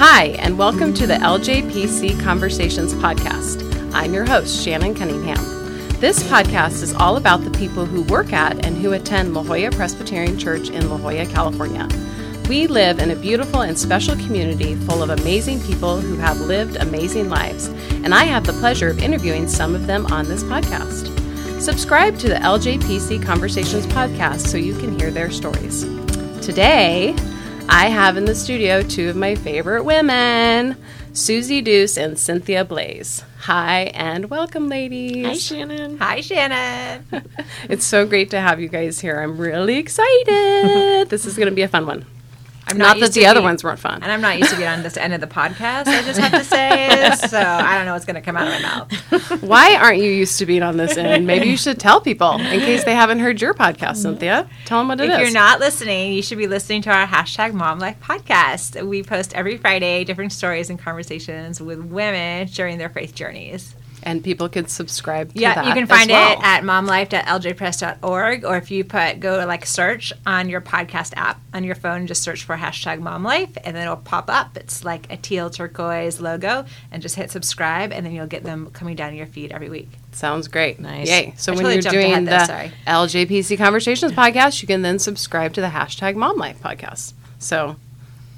Hi, and welcome to the LJPC Conversations podcast. I'm your host, Shannon Cunningham. This podcast is all about the people who work at and who attend La Jolla Presbyterian Church in La Jolla, California. We live in a beautiful and special community full of amazing people who have lived amazing lives, and I have the pleasure of interviewing some of them on this podcast. Subscribe to the LJPC Conversations podcast so you can hear their stories. Today, I have in the studio two of my favorite women, Susie Deuce and Cynthia Blaze. Hi and welcome, ladies. Hi, Shannon. Hi, Shannon. It's so great to have you guys here. I'm really excited. this is going to be a fun one. I'm Not, that the other be- ones weren't fun. And I'm not used to being on this end of the podcast, I just have to say. so I don't know what's going to come out of my mouth. Why aren't you used to being on this end? Maybe you should tell people in case they haven't heard your podcast, Cynthia. Tell them what it is. if you're not listening, you should be listening to our hashtag Mom Life podcast. We post every Friday different stories and conversations with women during their faith journeys. And people can subscribe to Yeah, that you can find well. it at momlife.ljpres.org or if you put go like search on your podcast app on your phone, just search for hashtag momlife and then it'll pop up. It's like a teal turquoise logo and just hit subscribe and then you'll get them coming down to your feed every week. Sounds great. Nice. Yay. So I when totally you're doing the there. LJPC Conversations podcast, you can then subscribe to the hashtag momlife podcast. So,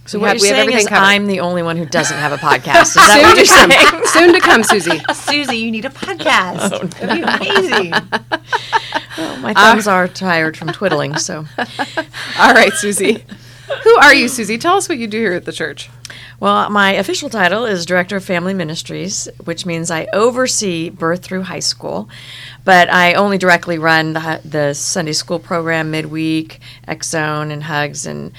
So we what have- you're we saying everything is covered. I'm the only one who doesn't have a podcast. Is that what soon you're to saying? come. soon to come, Susie. Susie, you need a podcast. Oh, That'd be amazing. Well, my um, thumbs are tired from twiddling, so. All right, Susie. Who are you, Susie? Tell us what you do here at the church. Well, my official title is Director of Family Ministries, which means I oversee birth through high school, but I only directly run the, the Sunday school program midweek, X Zone, and Hugs, and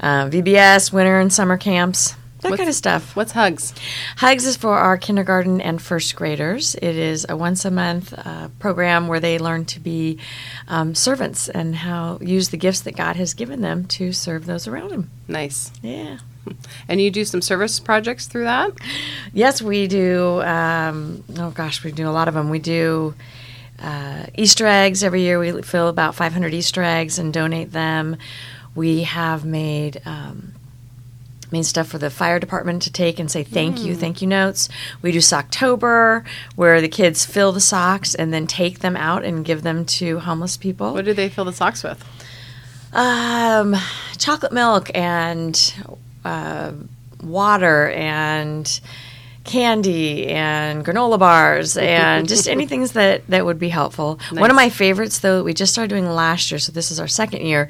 uh, VBS, winter and summer camps, that What's- kind of stuff. What's Hugs? Hugs is for our kindergarten and first graders. It is a once a month uh, program where they learn to be um, servants and how use the gifts that God has given them to serve those around them. Nice. Yeah. And you do some service projects through that? Yes, we do. Um, oh gosh, we do a lot of them. We do uh, Easter eggs every year. We fill about 500 Easter eggs and donate them. We have made. Um, Made stuff for the fire department to take and say thank you, thank you notes. We do Socktober, where the kids fill the socks and then take them out and give them to homeless people. What do they fill the socks with? Um, chocolate milk and uh, water and candy and granola bars and just anything that that would be helpful. One of my favorites, though, that we just started doing last year, so this is our second year,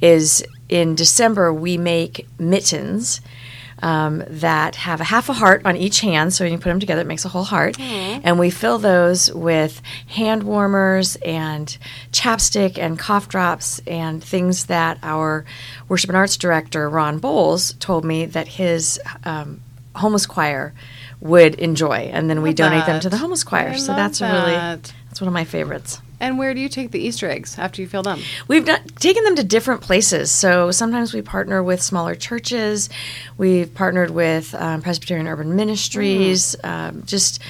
is in December we make mittens. Um, that have a half a heart on each hand, so when you put them together, it makes a whole heart. And we fill those with hand warmers and chapstick and cough drops and things that our worship and arts director Ron Bowles told me that his um, homeless choir would enjoy, and then we donate them to the homeless choir. I so that's a really that's one of my favorites. And where do you take the Easter eggs after you fill them? We've done, taken them to different places. So sometimes we partner with smaller churches. We've partnered with um, Presbyterian Urban Ministries. Um, just,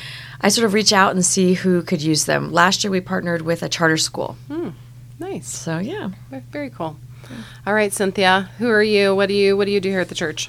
I sort of reach out and see who could use them. Last year we partnered with a charter school. Nice. So yeah. Very cool. All right, Cynthia. Who are you? What do you What do you do here at the church?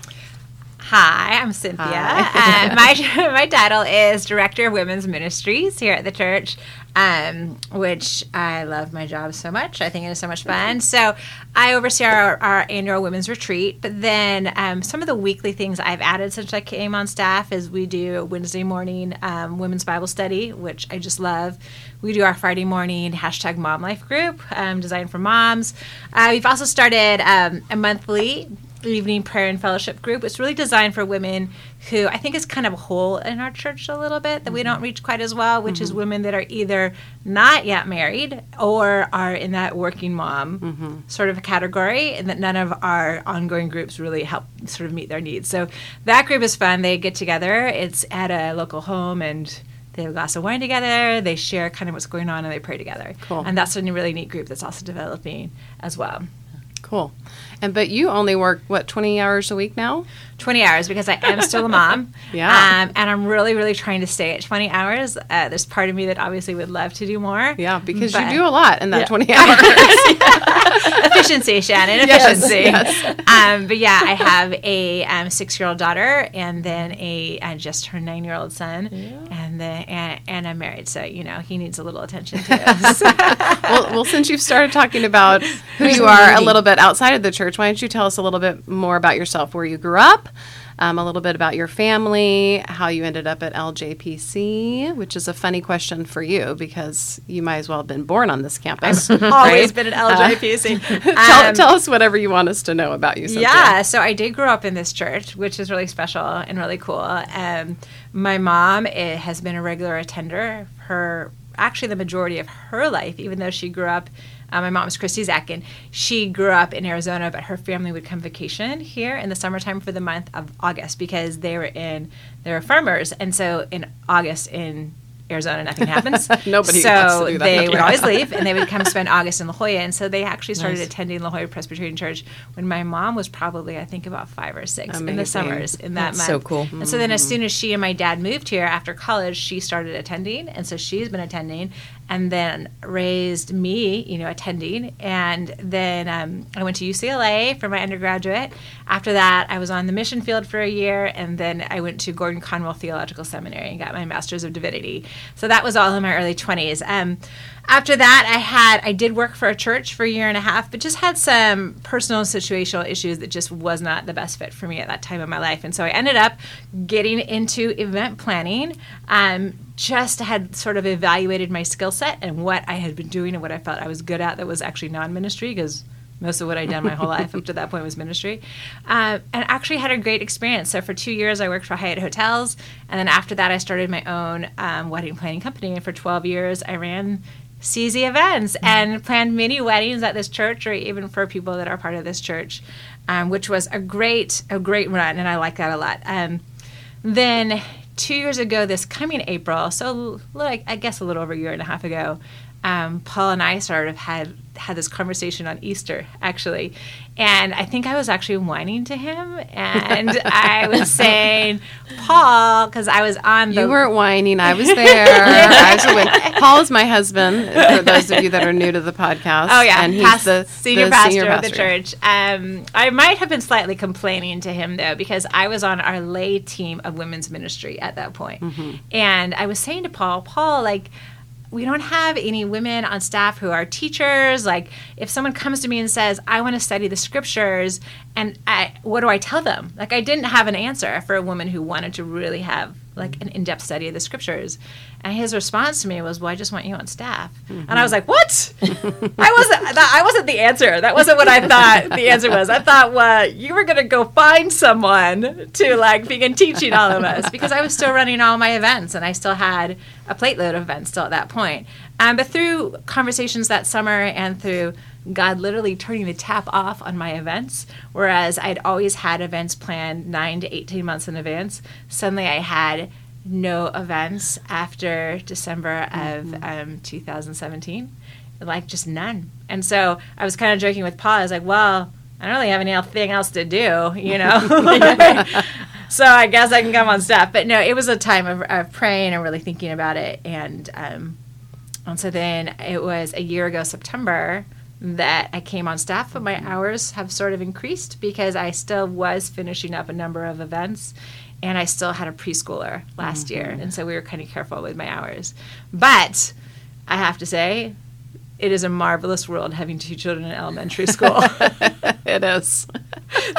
Hi, I'm Cynthia. Hi. Uh, my my title is Director of Women's Ministries here at the church, um, which I love my job so much. I think it is so much fun. So I oversee our, our annual women's retreat, but then um, some of the weekly things I've added since I came on staff is we do a Wednesday morning um, women's Bible study, which I just love. We do our Friday morning hashtag Mom Life group, um, designed for moms. Uh, we've also started um, a monthly evening prayer and fellowship group. It's really designed for women who I think is kind of a hole in our church a little bit that we don't mm-hmm. reach quite as well, which is mm-hmm. women that are either not yet married or are in that working mom mm-hmm. sort of category, and that none of our ongoing groups really help sort of meet their needs. So that group is fun. They get together. It's at a local home and. They have a glass of wine together. They share kind of what's going on, and they pray together. Cool. And that's a really neat group that's also developing as well. Cool. And but you only work what twenty hours a week now? 20 hours because I am still a mom. Yeah. Um, and I'm really, really trying to stay at 20 hours. Uh, there's part of me that obviously would love to do more. Yeah, because you do a lot in that Yeah. twenty hours. efficiency, Shannon. Efficiency. yes. Um, but yeah, I have a um, six-year-old daughter, and then a uh, just her nine-year-old son, and the and, and I'm married, so you know he needs a little attention too. So- well, well, since you've started talking about who you are a little bit outside of the church, why don't you tell us a little bit more about yourself, where you grew up, um, a little bit about your family, how you ended up at LJPC, which is a funny question for you because you might as well have been born on this campus. Always right? been at LJPC. tell, Um, tell us whatever you want us to know about you. Cynthia. Yeah, so I did grow up in this church, which is really special and really cool. Um, my mom eh, has been a regular attender. Her actually the majority of her life, even though she grew up. Uh, my mom is Christy Zakin. She grew up in Arizona, but her family would come vacation here in the summertime for the month of August because they were in they were farmers, and so in August in Arizona, nothing happens. Nobody so wants to do that. they would always leave, and they would come spend August in La Jolla. And so they actually started Nice. attending La Jolla Presbyterian Church when my mom was probably, I think, about five or six in the summers in that That's month. so cool. And so then, as Mm-hmm. soon as she and my dad moved here after college, she started attending, and so she's been attending, and then raised me, you know, attending, and then um, I went to UCLA for my undergraduate. After that, I was on the mission field for a year, and then I went to Gordon Conwell Theological Seminary and got my Master's of Divinity. So that was all in my early twenties. Um, after that, I had I did work for a church for a year and a half, but just had some personal situational issues that just was not the best fit for me at that time of my life, and so I ended up getting into event planning. Um, just had sort of evaluated my skill set and what I had been doing and what I felt I was good at that was actually non-ministry because most of what I'd done my whole life up to that point was ministry. Um, and actually had a great experience. So for two years, I worked for Hyatt Hotels. And then after that, I started my own um, wedding planning company. And for 12 years, I ran CZ events and planned many weddings at this church or even for people that are part of this church, um, which was a great, a great run. And I like that a lot. Um, then two years ago, this coming April, so like I guess a little over a year and a half ago, um, Paul and I sort of had had this conversation on Easter actually, and I think I was actually whining to him, and I was saying, Paul, because I was on the You weren't whining. I was there. I was awake. Paul is my husband. For those of you that are new to the podcast. Oh yeah, and he's past- the senior, the pastor senior of the church. Um, I might have been slightly complaining to him though because I was on our lay team of women's ministry at that point. Mm-hmm. and I was saying to Paul, Paul, like. We don't have any women on staff who are teachers. Like, if someone comes to me and says, "I want to study the scriptures," and I, what do I tell them? Like, I didn't have an answer for a woman who wanted to really have like an in-depth study of the scriptures. And his response to me was, "Well, I just want you on staff." And I was like, "What? I wasn't. I wasn't the answer. That wasn't what I thought the answer was. I thought, well, you were going to go find someone to like begin teaching all of us because I was still running all my events and I still had a plate load of events still at that point. Um, but through conversations that summer and through God literally turning the tap off on my events, whereas I'd always had events planned nine to 18 months in advance, suddenly I had no events after December of um, 2017, like just none. And so I was kind of joking with Paul. I was like, well, I don't really have anything else to do, you know? so I guess I can come on staff. But no, it was a time of, of praying and really thinking about it. And, um, and so then it was a year ago, September, that I came on staff, but my hours have sort of increased because I still was finishing up a number of events and I still had a preschooler last year. Mm-hmm. And so we were kind of careful with my hours. But I have to say, it is a marvelous world having two children in elementary school. it is.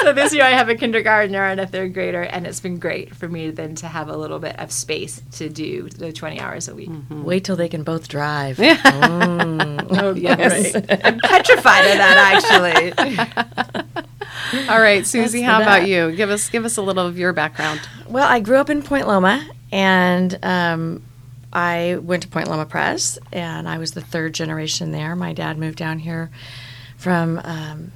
so this year I have a kindergartner and a third grader, and it's been great for me then to have a little bit of space to do the 20 hours a week. Wait till they can both drive. Oh, Yes. I'm petrified of that, actually. All right, Susie, for how about that. you? Give us give us a little of your background. Well, I grew up in Point Loma, and um, I went to Point Loma Pres, and I was the third generation there. My dad moved down here from um,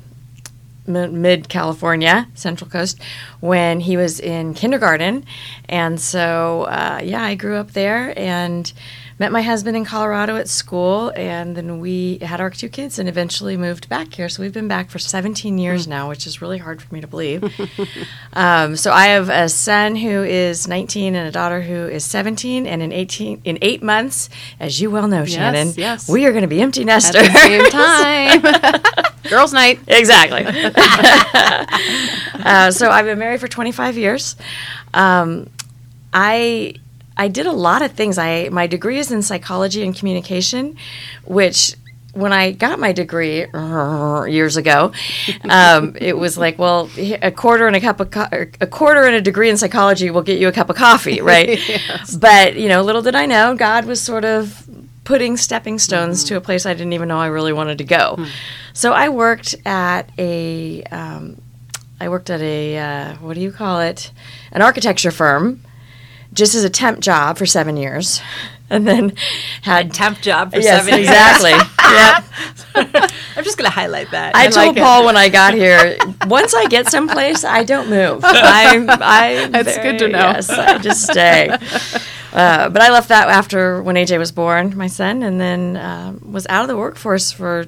mid California, Central Coast, when he was in kindergarten, and so uh, yeah, I grew up there and met my husband in Colorado at school, and then we had our two kids, and eventually moved back here. So we've been back for 17 years now, which is really hard for me to believe. Um, so I have a son who is 19 and a daughter who is 17, and in 18 in eight months, as you well know, Shannon, yes. we are going to be empty nesters. same time. Girls' night. exactly. uh, so I've been married for 25 years. Um, I I did a lot of things. I my degree is in psychology and communication, which when I got my degree years ago, um, it was like, well, a quarter and a cup of co- a quarter and a degree in psychology will get you a cup of coffee, right? yes. But you know, little did I know, God was sort of putting stepping stones mm-hmm. to a place I didn't even know I really wanted to go. Mm. So I worked at a um, I worked at a uh, what do you call it? An architecture firm, just as a temp job for seven years and then had a temp job for yes, seven exactly. yep. I'm just going to highlight that. I, I told like Paul when I got here, once I get someplace, I don't move. I'm, I That's very, good to know. Yes, I just stay. Uh, but I left that after when AJ was born, my son, and then uh, was out of the workforce for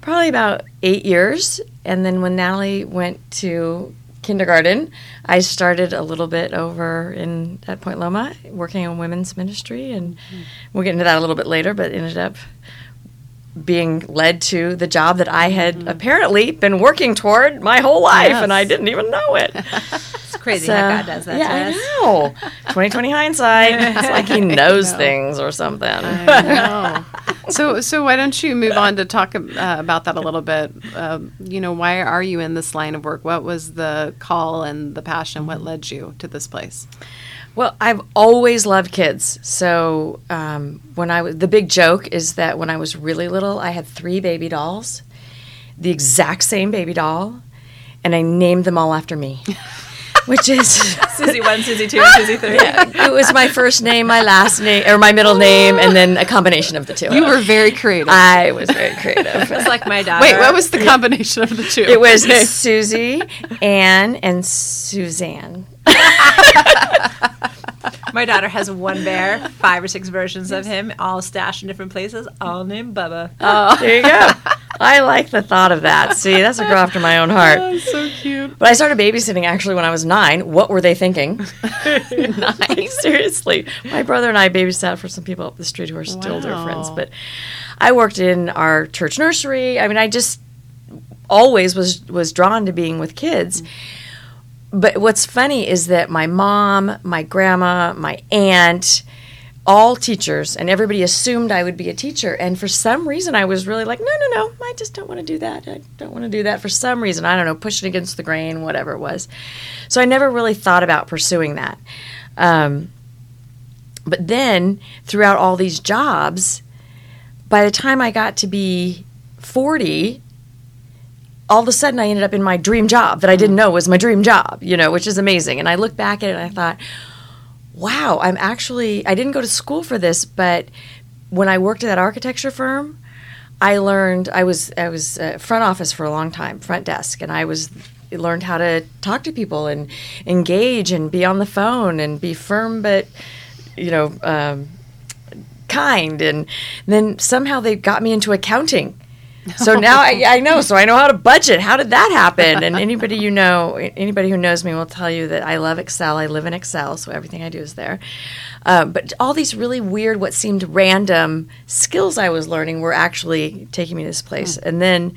probably about eight years. And then when Natalie went to kindergarten, I started a little bit over in at Point Loma, working in women's ministry, and mm-hmm. we'll get into that a little bit later. But ended up being led to the job that I had mm-hmm. apparently been working toward my whole life, yes. and I didn't even know it. it's crazy so, how God does that. Yeah, I know. Twenty twenty hindsight. It's like He knows things or something. I know. so, so why don't you move on to talk uh, about that a little bit? Uh, you know, why are you in this line of work? What was the call and the passion? What led you to this place? Well, I've always loved kids. So um, when I was the big joke is that when I was really little, I had three baby dolls, the exact same baby doll, and I named them all after me. Which is Susie one, Susie two, Susie three. Yeah, it was my first name, my last name, or my middle name, and then a combination of the two. You were very creative. I was very creative. It's like my daughter. Wait, what was the combination of the two? It was Susie, Anne, and Suzanne. My daughter has one bear, five or six versions of him, all stashed in different places, all named Bubba. Oh, there you go. I like the thought of that. See, that's a girl after my own heart. Oh, so cute. But I started babysitting actually when I was nine. What were they thinking? nine. Seriously. My brother and I babysat for some people up the street who are still wow. dear friends. But I worked in our church nursery. I mean, I just always was was drawn to being with kids. Mm-hmm but what's funny is that my mom, my grandma, my aunt, all teachers, and everybody assumed I would be a teacher. And for some reason, I was really like, no, no, no, I just don't want to do that. I don't want to do that for some reason. I don't know, pushing against the grain, whatever it was. So I never really thought about pursuing that. Um, but then throughout all these jobs, by the time I got to be 40, all of a sudden I ended up in my dream job that I didn't know was my dream job, you know, which is amazing. And I look back at it and I thought, wow, I'm actually, I didn't go to school for this, but when I worked at that architecture firm, I learned, I was, I was uh, front office for a long time, front desk, and I was, learned how to talk to people and engage and be on the phone and be firm, but, you know, um, kind. And then somehow they got me into accounting so now I, I, know, so I know how to budget. How did that happen? And anybody you know, anybody who knows me will tell you that I love Excel. I live in Excel, so everything I do is there. Um, but all these really weird, what seemed random skills I was learning were actually taking me to this place. Mm. And then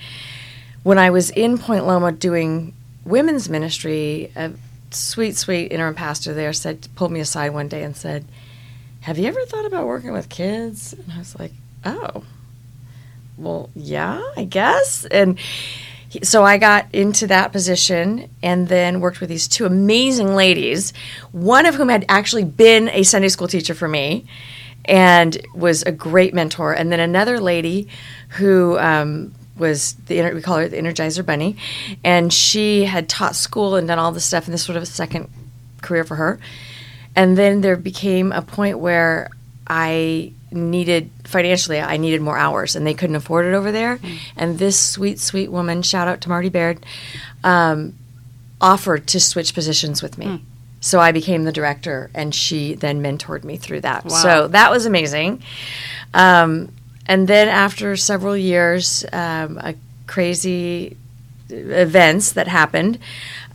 when I was in Point Loma doing women's ministry, a sweet, sweet interim pastor there said, pulled me aside one day and said, "Have you ever thought about working with kids?" And I was like, "Oh." Well, yeah, I guess. And he, so I got into that position and then worked with these two amazing ladies, one of whom had actually been a Sunday school teacher for me and was a great mentor. And then another lady who um, was the we call her the Energizer Bunny, and she had taught school and done all this stuff, and this sort of a second career for her. And then there became a point where I needed financially i needed more hours and they couldn't afford it over there mm. and this sweet sweet woman shout out to marty baird um, offered to switch positions with me mm. so i became the director and she then mentored me through that wow. so that was amazing um, and then after several years um, a crazy events that happened.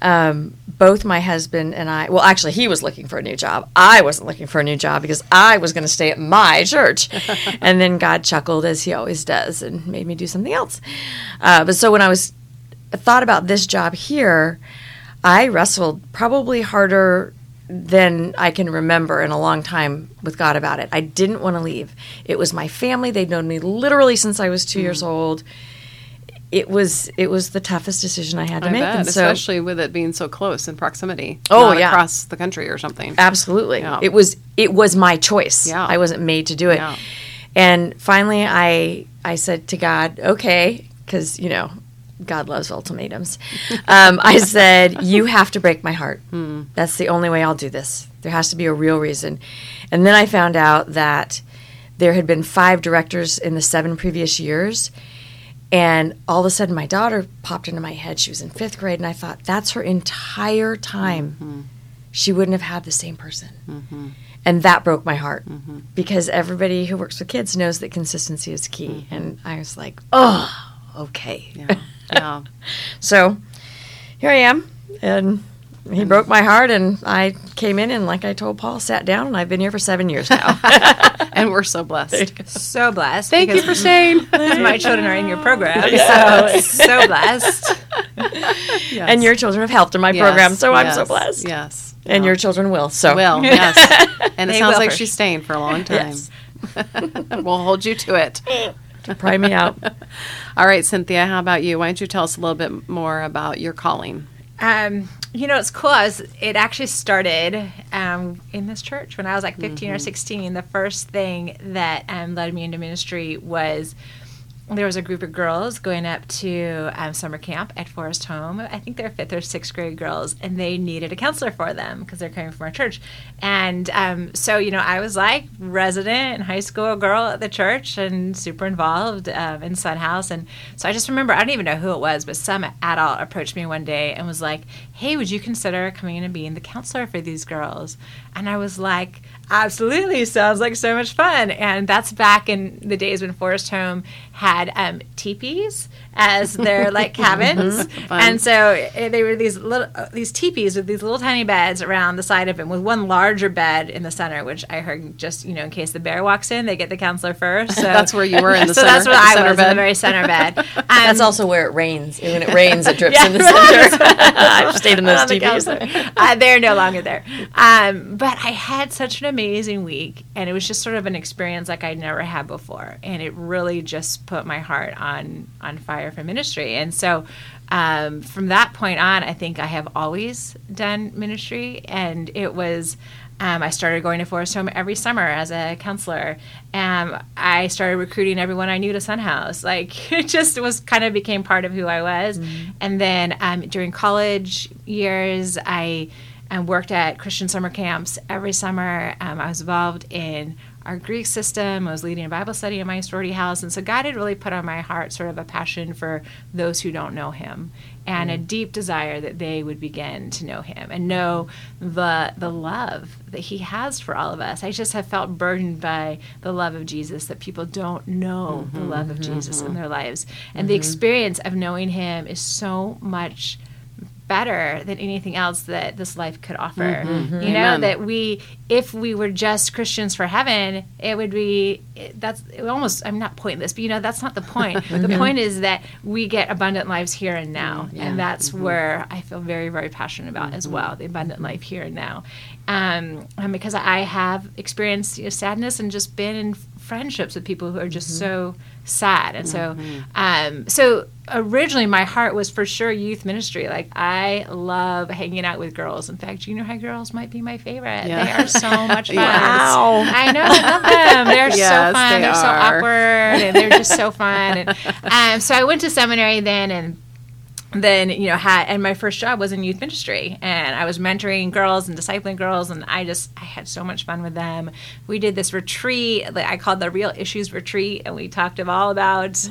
Um, both my husband and I, well, actually, he was looking for a new job. I wasn't looking for a new job because I was going to stay at my church. and then God chuckled, as he always does, and made me do something else. Uh, but so when I was thought about this job here, I wrestled probably harder than I can remember in a long time with God about it. I didn't want to leave. It was my family. They'd known me literally since I was two years old. It was it was the toughest decision I had to I make, bet, so especially with it being so close in proximity. Oh, not yeah. across the country or something. Absolutely. Yeah. It was it was my choice. Yeah. I wasn't made to do it. Yeah. And finally I I said to God, "Okay, cuz you know, God loves ultimatums." um, I said, "You have to break my heart. Hmm. That's the only way I'll do this. There has to be a real reason." And then I found out that there had been five directors in the seven previous years. And all of a sudden, my daughter popped into my head. She was in fifth grade, and I thought, that's her entire time mm-hmm. she wouldn't have had the same person. Mm-hmm. And that broke my heart mm-hmm. because everybody who works with kids knows that consistency is key. And I was like, oh, okay. Yeah. Yeah. So here I am. And he broke my heart, and I came in and, like I told Paul, sat down, and I've been here for seven years now. and we're so blessed. So blessed. Thank you for staying. my children are in your program. So so blessed. Yes. and your children have helped in my Yes, program, so I'm so blessed. Yes. And Yeah. your children will. So will, yes. And it They sounds will like she's staying for a long time. Yes. we'll hold you to it. pry me out. All right, Cynthia, how about you? Why don't you tell us a little bit more about your calling? Um, you know, it's cool. Was, it actually started um, in this church when I was like 15 or 16. The first thing that um, led me into ministry was there was a group of girls going up to um, summer camp at Forest Home. I think they're fifth or sixth grade girls, and they needed a counselor for them because they're coming from our church. And um, so, you know, I was like resident high school girl at the church and super involved um, in Sun House. And so I just remember, I don't even know who it was, but some adult approached me one day and was like, hey, would you consider coming in and being the counselor for these girls? And I was like, absolutely, sounds like so much fun. And that's back in the days when Forest Home had um, teepees as their like cabins. Fun. And so eh, they were these little uh, these teepees with these little tiny beds around the side of them with one larger bed in the center, which I heard just, you know, in case the bear walks in, they get the counselor first. So That's where you were in the so center- that's where I center was in the very center bed. Um, That's also where it rains. And When it rains, it drips Yeah, in the center. I've stayed in those on the uh, they're no longer there. Um, but I had such an amazing week, and it was just sort of an experience like I'd never had before, and it really just put my heart on on fire for ministry. And so, um, from that point on, I think I have always done ministry, and it was. Um, I started going to Forest Home every summer as a counselor. Um, I started recruiting everyone I knew to Sun House. Like it just was kind of became part of who I was. And then um, during college years, I um, worked at Christian summer camps every summer. Um, I was involved in our Greek system. I was leading a Bible study in my sorority house. And so God had really put on my heart sort of a passion for those who don't know Him and a mm. deep desire that they would begin to know Him and know the, the love that He has for all of us. I just have felt burdened by the love of Jesus that people don't know the mm-hmm, love of Jesus in mm-hmm. their lives. And the mm-hmm. experience of knowing Him is so much better than anything else that this life could offer. Mm-hmm. You know mm-hmm. Amen. that we, if we were just Christians for heaven, it would be that's it almost. I'm not pointless, but you know that's not the point. the point is that we get abundant lives here and now, mm-hmm. and that's where I feel very, very passionate about as well. The abundant life here and now, um, and because I have experienced you know, sadness and just been in friendships with people who are just so sad. And so um so originally my heart was for sure youth ministry. Like i love hanging out with girls. In fact junior high girls might be my favorite. Yeah. they are so much fun. Wow. i know i love them. They're Yes, so fun. they are so awkward and they're just so fun. And um so i went to seminary then and then you know had and my first job was in youth ministry and i was mentoring girls and discipling girls and i just i had so much fun with them. We did this retreat that i called the real issues retreat and we talked of all about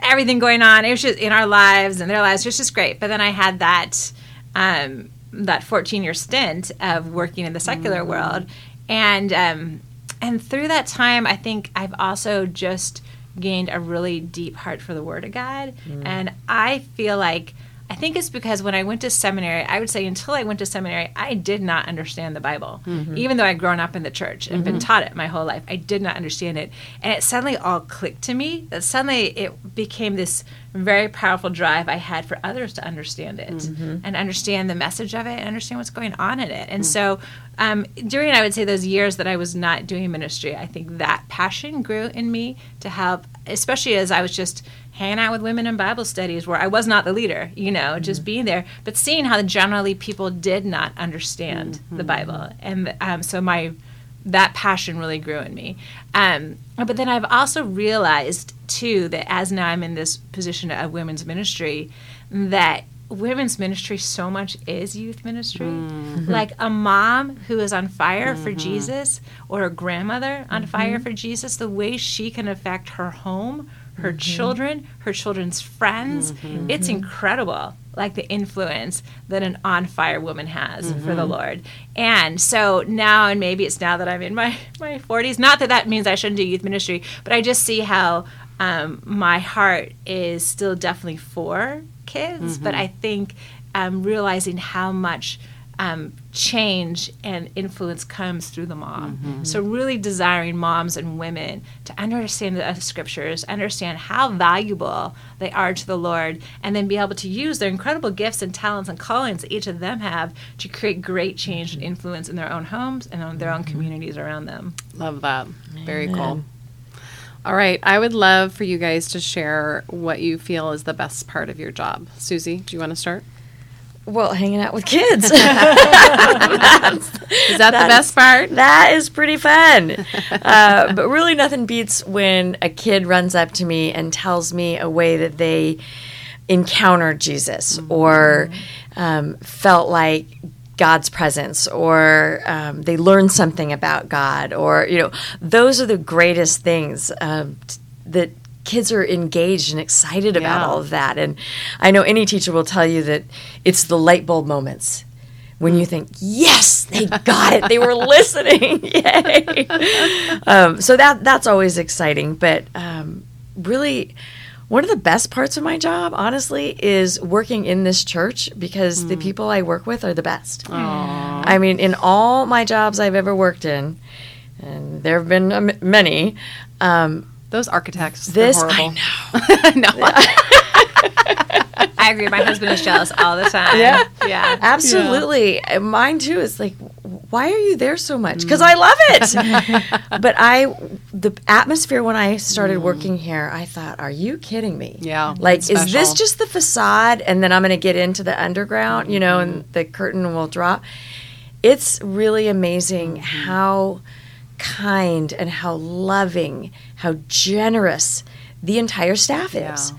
everything going on. It was just in our lives and their lives it was just great. But then i had that um that 14 year stint of working in the secular world. And um and through that time i think i've also just gained a really deep heart for the word of god. Mm. And i feel like I think it's because when I went to seminary, I would say until I went to seminary, I did not understand the Bible. Mm-hmm. Even though I'd grown up in the church and been mm-hmm. taught it my whole life, I did not understand it. And it suddenly all clicked to me that suddenly it became this very powerful drive I had for others to understand it mm-hmm. and understand the message of it and understand what's going on in it. And mm. so um, during, I would say, those years that I was not doing ministry, I think that passion grew in me to help, especially as I was just hanging out with women in Bible studies where I was not the leader, you know, mm-hmm. just being there, but seeing how generally people did not understand the mm-hmm. Bible. And um, so my that passion really grew in me. Um, but then I've also realized too that as now I'm in this position of women's ministry, that women's ministry so much is youth ministry. Mm-hmm. Like a mom who is on fire for Jesus or a grandmother on fire for Jesus, the way she can affect her home, her children, her children's friends, it's incredible. Like the influence that an on fire woman has for the Lord. And so now, and maybe it's now that I'm in my, my 40s, not that that means I shouldn't do youth ministry, but I just see how um, my heart is still definitely for kids, but I think um, realizing how much um, change and influence comes through the mom. So, really desiring moms and women to understand the scriptures, understand how valuable they are to the Lord, and then be able to use their incredible gifts and talents and callings that each of them have to create great change and influence in their own homes and on their own communities around them. Love that. Very cool. All right. I would love for you guys to share what you feel is the best part of your job. Susie, do you want to start? Well, hanging out with kids. Is that the best part? That is pretty fun. uh, but really, nothing beats when a kid runs up to me and tells me a way that they encountered Jesus or um, felt like God's presence or um, they learned something about God or, you know, those are the greatest things um, t- that kids are engaged and excited about Yeah. all of that. And I know any teacher will tell you that it's the light bulb moments when you think, yes, they got it, they were listening, yay! Um, so that that's always exciting. But um, really, one of the best parts of my job, honestly, is working in this church because the people I work with are the best. I mean, in all my jobs I've ever worked in, and there have been um, many. Um, Those architects. this I horrible. know. I know. I agree. My husband is jealous all the time. Yeah. Yeah. Absolutely. And Mine too is like, why are you there so much? Because I love it. Mm. but I, the atmosphere when I started working here, I thought, are you kidding me? Yeah, Like, is this just the facade? And then I'm going to get into the underground, you know, and the curtain will drop. It's really amazing mm-hmm. how kind and how loving, how generous the entire staff is. Yeah.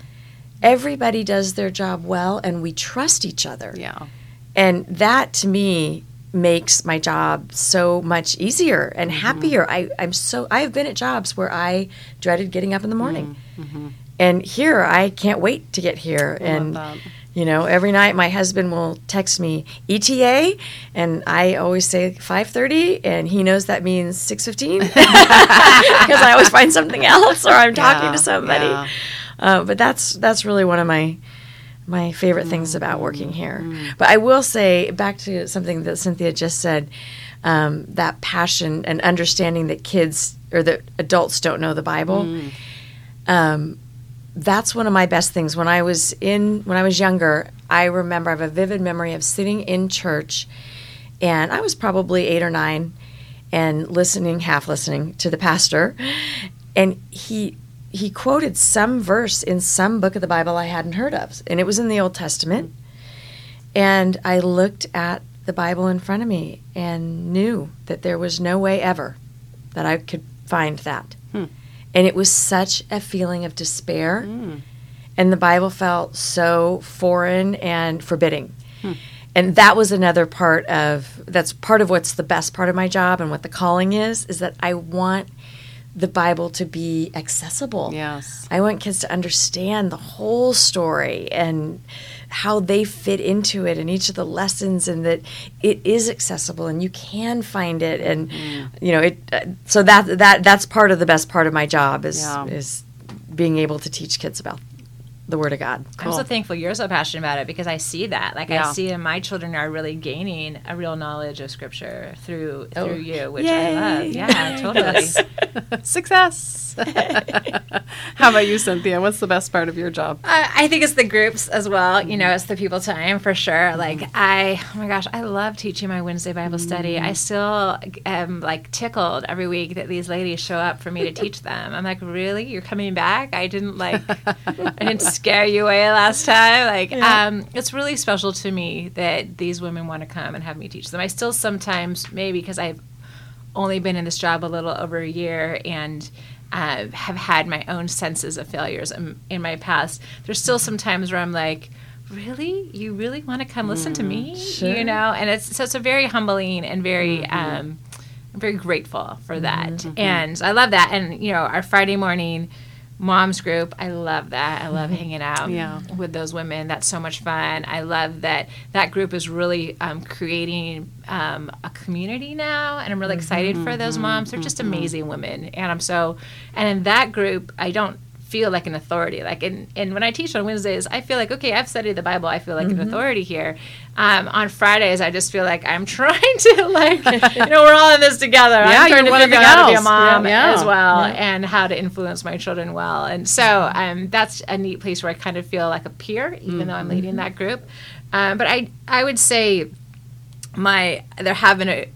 Everybody does their job well, and we trust each other. yeah. And that to me makes my job so much easier and Mm-hmm. happier. I, I'm so I have been at jobs where I dreaded getting up in the morning. Mm-hmm. And here I can't wait to get here. and that. You know, every night my husband will text me ETA and I always say 5:30 and he knows that means 6:15 because I always find something else or I'm talking Yeah, to somebody. yeah. Uh, but that's that's really one of my my favorite things Mm-hmm. about working here. But I will say back to something that Cynthia just said, um, that passion and understanding that kids or that adults don't know the Bible. Mm. Um, that's one of my best things. When I was in when I was younger, I remember I have a vivid memory of sitting in church, and I was probably eight or nine, and listening, half listening to the pastor, and he he quoted some verse in some book of the Bible I hadn't heard of, and it was in the Old Testament. And I looked at the Bible in front of me and knew that there was no way ever that I could find that. Hmm. And it was such a feeling of despair. Mm. And the Bible felt so foreign and forbidding. Hmm. And that was another part of that's part of what's the best part of my job and what the calling is is that I want the Bible to be accessible. Yes. I want kids to understand the whole story and how they fit into it and each of the lessons and that it is accessible and you can find it and you know it uh, so that that that's part of the best part of my job is Yeah. is being able to teach kids about the Word of God. I'm so thankful you're so passionate about it because I see that. Like Yeah. I see, and my children are really gaining a real knowledge of Scripture through Oh. through you, which Yay. I love. Yeah, totally. Success. How about you, Cynthia? What's the best part of your job? I I think it's the groups as well. You know, it's the people time for sure. Like I, oh my gosh, I love teaching my Wednesday Bible study. I still am like tickled every week that these ladies show up for me to teach them. I'm like, really? You're coming back? I didn't like, I didn't scare you away last time. Like, um, it's really special to me that these women want to come and have me teach them. I still sometimes maybe because I've only been in this job a little over a year and uh, have had my own senses of failures in, in my past. There's still some times where I'm like, really, you really want to come listen to me, sure. you know? And it's so it's a very humbling and very. Um, I'm very grateful for that, and I love that. And you know, our Friday morning moms group, I love that. I love hanging out Yeah. with those women. That's so much fun. I love that that group is really um, creating um, a community now, and I'm really excited for those moms. They're just amazing women, and I'm so. And in that group, I don't feel like an authority. Like, in, and when I teach on Wednesdays, I feel like okay, I've studied the Bible. I feel like an authority here. Um, on Fridays, I just feel like I'm trying to like, you know, we're all in this together. Yeah, I'm trying to figure out how to be a mom Yeah. as well Yeah. and how to influence my children well. And so um, that's a neat place where I kind of feel like a peer, even though I'm leading that group. Um, but I, I would say my there have been a,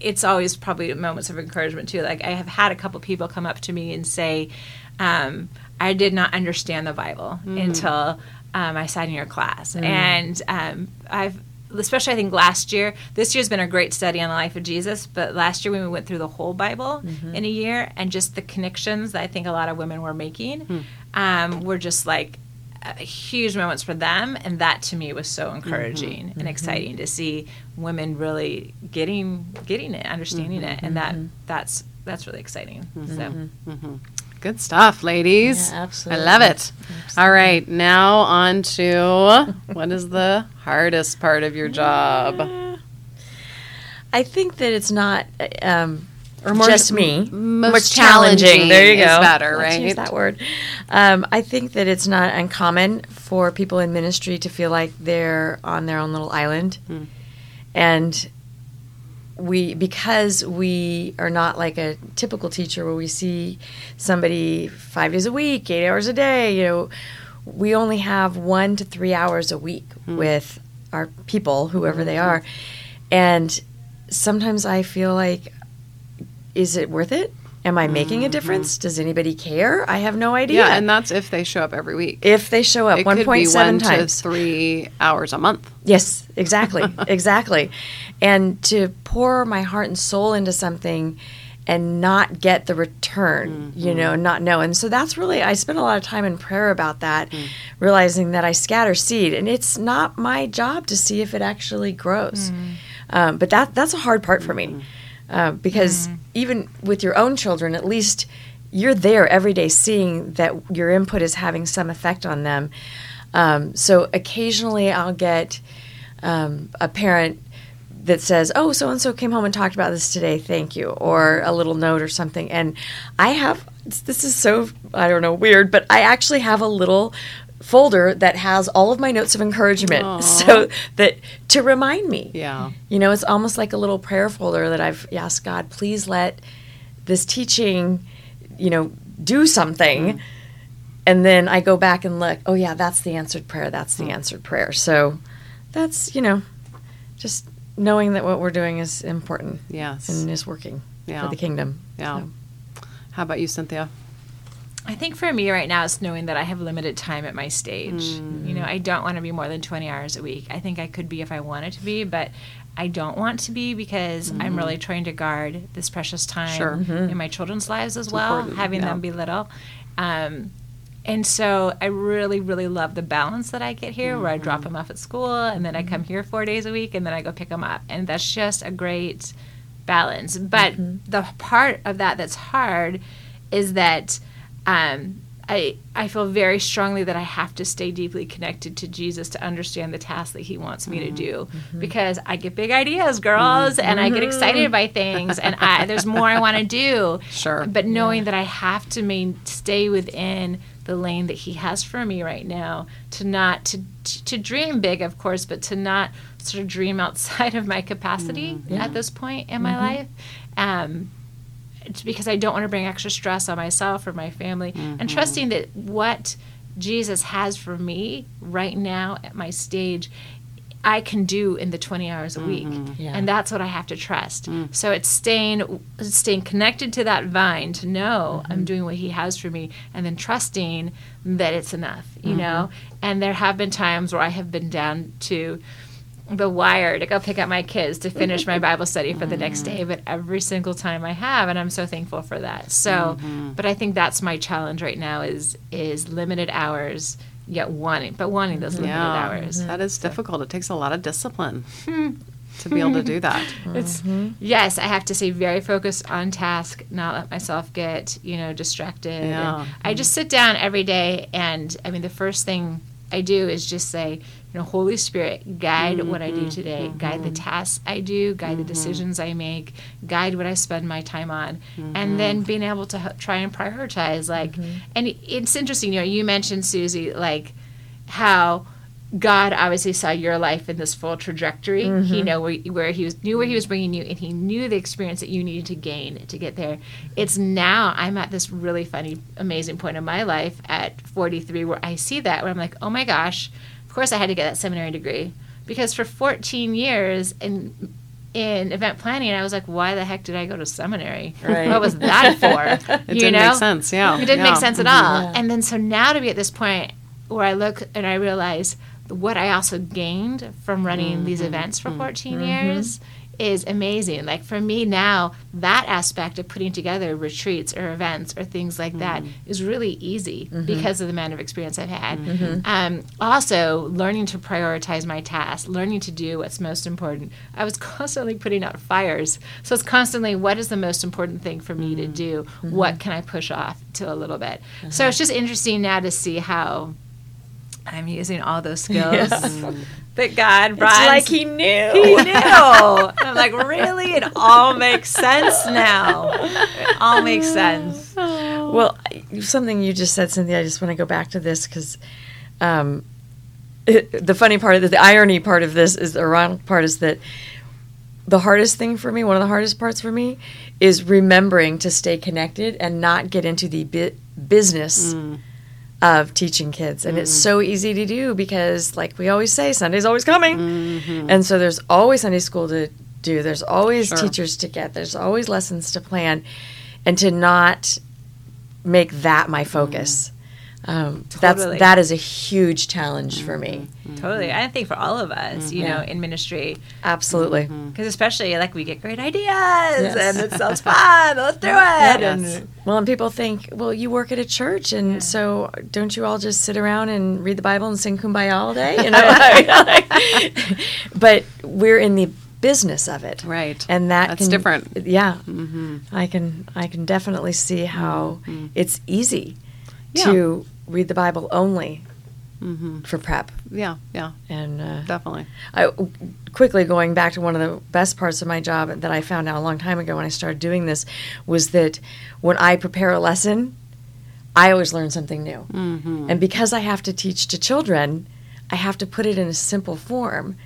it's always probably moments of encouragement too. Like I have had a couple people come up to me and say, um, I did not understand the Bible hmm. until uh, um, I sat in your class, hmm. and um, I've especially I think last year. This year's been a great study on the life of Jesus, but last year when we went through the whole Bible mm-hmm. in a year and just the connections that I think a lot of women were making hmm. um, were just like uh, huge moments for them, and that to me was so mm-hmm. encouraging and mm-hmm. exciting to see women really getting getting it, understanding it, and that that's that's really exciting. So. Good stuff, ladies. Yeah, I love it. All right, now on to what is the hardest part of your job? I think that it's not um, Or more- just me. most Most challenging. challenging There you go. better, Let's use right? that word. Um, I think that it's not uncommon for people in ministry to feel like they're on their own little island, Hmm. and we because we are not like a typical teacher where we see somebody five days a week, eight hours a day. You know, we only have one to three hours a week Hmm. with our people, whoever they are, and sometimes I feel like, is it worth it? Am I making a difference? Does anybody care? I have no idea. Mm-hmm. Yeah, and that's if they show up every week. if they show up it one could be seven one times, to three hours a month. Yes, exactly, exactly. And to pour my heart and soul into something and not get the return, you know, Mm-hmm. not know. And so that's really, I spent a lot of time in prayer about that, Mm. realizing that I scatter seed and it's not my job to see if it actually grows. Mm. Um, but that that's a hard part for Mm-hmm. Uh, because even with your own children, at least you're there every day seeing that your input is having some effect on them. Um, so occasionally I'll get um, a parent that says, "Oh, so and so came home and talked about this today. Thank you," or a little note or something. And I have this is so I don't know weird, but I actually have a little folder that has all of my notes of encouragement, Aw. so that to remind me. Yeah. You know, it's almost like a little prayer folder that I've asked God, please let this teaching, you know, do something. And then I go back and look, oh, yeah, that's the answered prayer. That's the answered prayer. So that's, you know, just knowing that what we're doing is important Yes. and is working Yeah. for the kingdom. Yeah. So. How about you, Cynthia? I think for me right now, it's knowing that I have limited time at my stage. You know, I don't want to be more than 20 hours a week. I think I could be if I wanted to be, but I don't want to be because I'm mm-hmm. really trying to guard this precious time Sure. Mm-hmm. in my children's lives as well, important, having yeah. them be little. Um, and so I really, really love the balance that I get here where I drop mm-hmm. them off at school and then I come here four days a week and then I go pick them up. And that's just a great balance. But the part of that that's hard is that um, I I feel very strongly that I have to stay deeply connected to Jesus to understand the task that He wants me to mm-hmm. do mm-hmm. because I get big ideas, girls, and I get mm-hmm. excited by things, and I, there's more I want to do. Sure. But knowing that I have to main, stay within the lane that he has for me right now to not to to dream big of course but to not sort of dream outside of my capacity mm, at this point in my life um, because I don't want to bring extra stress on myself or my family and mm-hmm. trusting that what Jesus has for me right now at my stage I can do in the 20 hours a week. Mm-hmm. Yeah. And that's what I have to trust. Mm. So it's staying staying connected to that vine to know mm-hmm. I'm doing what he has for me and then trusting that it's enough, you know? And there have been times where I have been down to the wire to go pick up my kids to finish my Bible study for the next day, but every single time I have, and I'm so thankful for that. So, mm-hmm. but I think that's my challenge right now is is limited hours, yet wanting, but wanting those limited Yeah, hours. that is difficult. It takes a lot of discipline hmm. to be able to do that. It's mm-hmm. yes, I have to stay very focused on task, not let myself get you know distracted. And Yeah. I just sit down every day, and I mean the first thing I do is just say, you know, Holy Spirit, guide what I do mm-hmm, today, mm-hmm, guide the mm-hmm. tasks I do, guide the decisions I make, guide what I spend my time on, and then being able to h- try and prioritize. Like, and it's interesting, you know, you mentioned Susie, like how God obviously saw your life in this full trajectory. He know where, where he was knew where he was bringing you, and he knew the experience that you needed to gain to get there. It's now I'm at this really funny, amazing point in my life at 43 where I see that where I'm like, oh my gosh, course I had to get that seminary degree because for 14 years in in event planning, I was like, why the heck did I go to seminary? Right. What was that for? It you didn't know? make sense. Yeah, It didn't yeah. make sense at all. Mm-hmm. And then so now to be at this point where I look and I realize what I also gained from running these mm-hmm. events for mm-hmm. 14 years is amazing. Like for me now, that aspect of putting together retreats or events or things like mm-hmm. that is really easy mm-hmm. because of the amount of experience I've had. Mm-hmm. Um, also, learning to prioritize my tasks, learning to do what's most important. I was constantly putting out fires. So it's constantly what is the most important thing for me to do? What can I push off to a little bit? So uh-huh. it's just interesting now to see how I'm using all those skills that God brought. It's like he knew. He knew. I'm like, really? It all makes sense now. It all makes sense. Well, something you just said, Cynthia. I just want to go back to this because um, the funny part of the, the irony part of this is the ironic part is that the hardest thing for me, one of the hardest parts for me, is remembering to stay connected and not get into the bi- business of teaching kids. And it's mm-hmm. so easy to do because, like we always say, Sunday's always coming, mm-hmm. and so there's always Sunday school to do. There's always Sure. teachers to get. There's always lessons to plan, and to not make that my focus. Mm-hmm. Um, Totally. That's that is a huge challenge for me. Mm-hmm. Totally. I think for all of us, you know, mm-hmm. in ministry, Absolutely. Mm-hmm. because especially like we get great ideas and it sounds fun. Let's do it. And Well, and people think, well, you work at a church, and so don't you all just sit around and read the Bible and sing Kumbaya all day? You know, but we're in the business of it, Right. And that That's can- different. Yeah, I can I can definitely see how it's easy Yeah. to read the Bible only for prep, Yeah, yeah, and uh, definitely. I, quickly going back to one of the best parts of my job that I found out a long time ago when I started doing this was that when I prepare a lesson, I always learn something new. Mm-hmm. And because I have to teach to children, I have to put it in a simple form.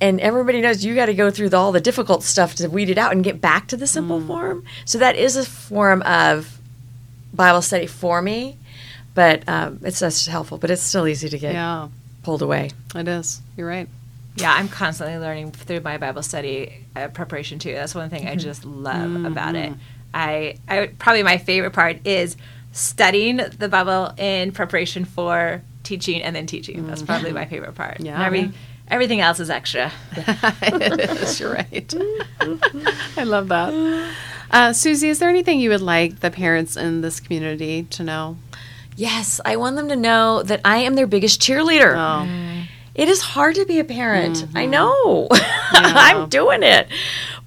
And everybody knows you got to go through the, all the difficult stuff to weed it out and get back to the simple form. So that is a form of Bible study for me, but um, it's just helpful. But it's still easy to get Yeah, pulled away. it is. You're right. yeah, I'm constantly learning through my Bible study uh, preparation too. That's one thing I just love about it. I, I probably my favorite part is studying the Bible in preparation for teaching and then teaching. That's probably my favorite part. Yeah. Every, everything else is extra. it is. You're right. I love that. Uh, Susie, is there anything you would like the parents in this community to know? Yes, I want them to know that I am their biggest cheerleader. Oh, It is hard to be a parent. I know. I'm doing it.